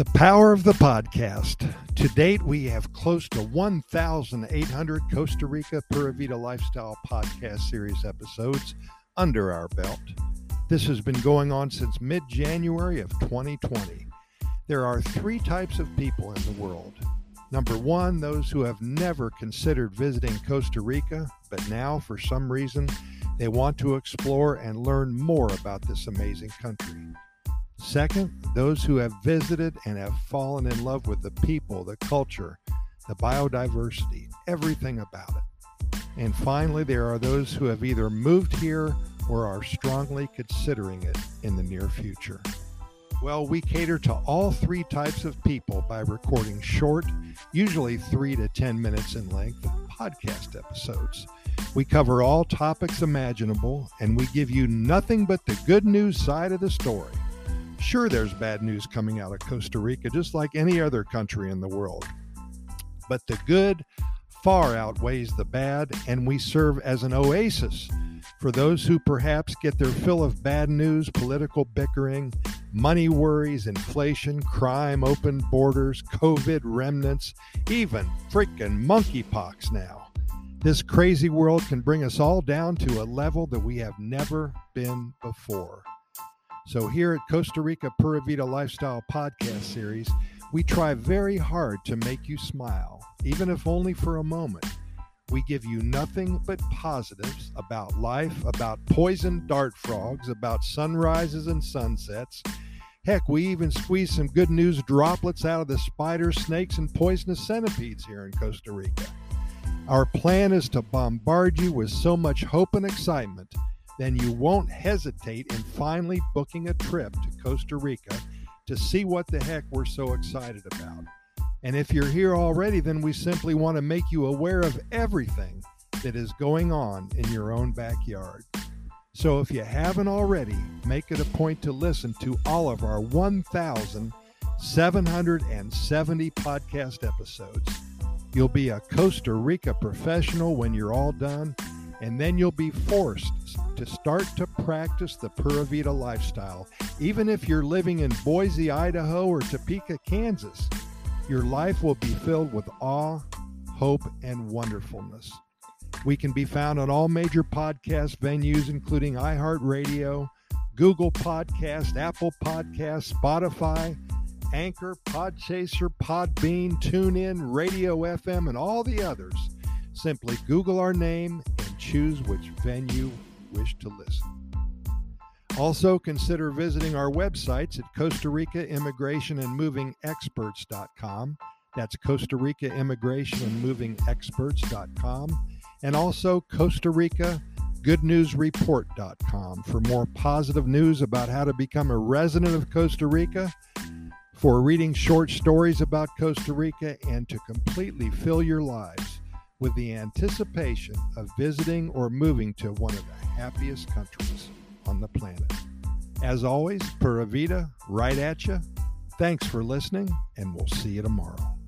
The power of the podcast. To date, we have close to 1,800 Costa Rica Pura Vida Lifestyle podcast series episodes under our belt. This has been going on since mid January of 2020. There are three types of people in the world. Number one, those who have never considered visiting Costa Rica, but now, for some reason, they want to explore and learn more about this amazing country. Second, those who have visited and have fallen in love with the people, the culture, the biodiversity, everything about it. And finally, there are those who have either moved here or are strongly considering it in the near future. Well, we cater to all three types of people by recording short, usually three to 10 minutes in length, podcast episodes. We cover all topics imaginable and we give you nothing but the good news side of the story. Sure, there's bad news coming out of Costa Rica, just like any other country in the world. But the good far outweighs the bad, and we serve as an oasis for those who perhaps get their fill of bad news, political bickering, money worries, inflation, crime, open borders, COVID remnants, even freaking monkeypox now. This crazy world can bring us all down to a level that we have never been before. So, here at Costa Rica Pura Vida Lifestyle Podcast Series, we try very hard to make you smile, even if only for a moment. We give you nothing but positives about life, about poison dart frogs, about sunrises and sunsets. Heck, we even squeeze some good news droplets out of the spiders, snakes, and poisonous centipedes here in Costa Rica. Our plan is to bombard you with so much hope and excitement then you won't hesitate in finally booking a trip to Costa Rica to see what the heck we're so excited about. And if you're here already, then we simply want to make you aware of everything that is going on in your own backyard. So if you haven't already, make it a point to listen to all of our 1,770 podcast episodes. You'll be a Costa Rica professional when you're all done and then you'll be forced to start to practice the Pura Vida lifestyle. Even if you're living in Boise, Idaho, or Topeka, Kansas, your life will be filled with awe, hope, and wonderfulness. We can be found on all major podcast venues, including iHeartRadio, Google Podcast, Apple Podcast, Spotify, Anchor, Podchaser, Podbean, TuneIn, Radio FM, and all the others. Simply Google our name choose which venue wish to listen. Also, consider visiting our websites at Costa Rica Immigration and Moving Experts.com. That's Costa Rica Immigration and Moving Experts.com. And also Costa Rica GoodNewsReport.com for more positive news about how to become a resident of Costa Rica, for reading short stories about Costa Rica, and to completely fill your lives with the anticipation of visiting or moving to one of the happiest countries on the planet. As always, Pura Vida, right at you. Thanks for listening, and we'll see you tomorrow.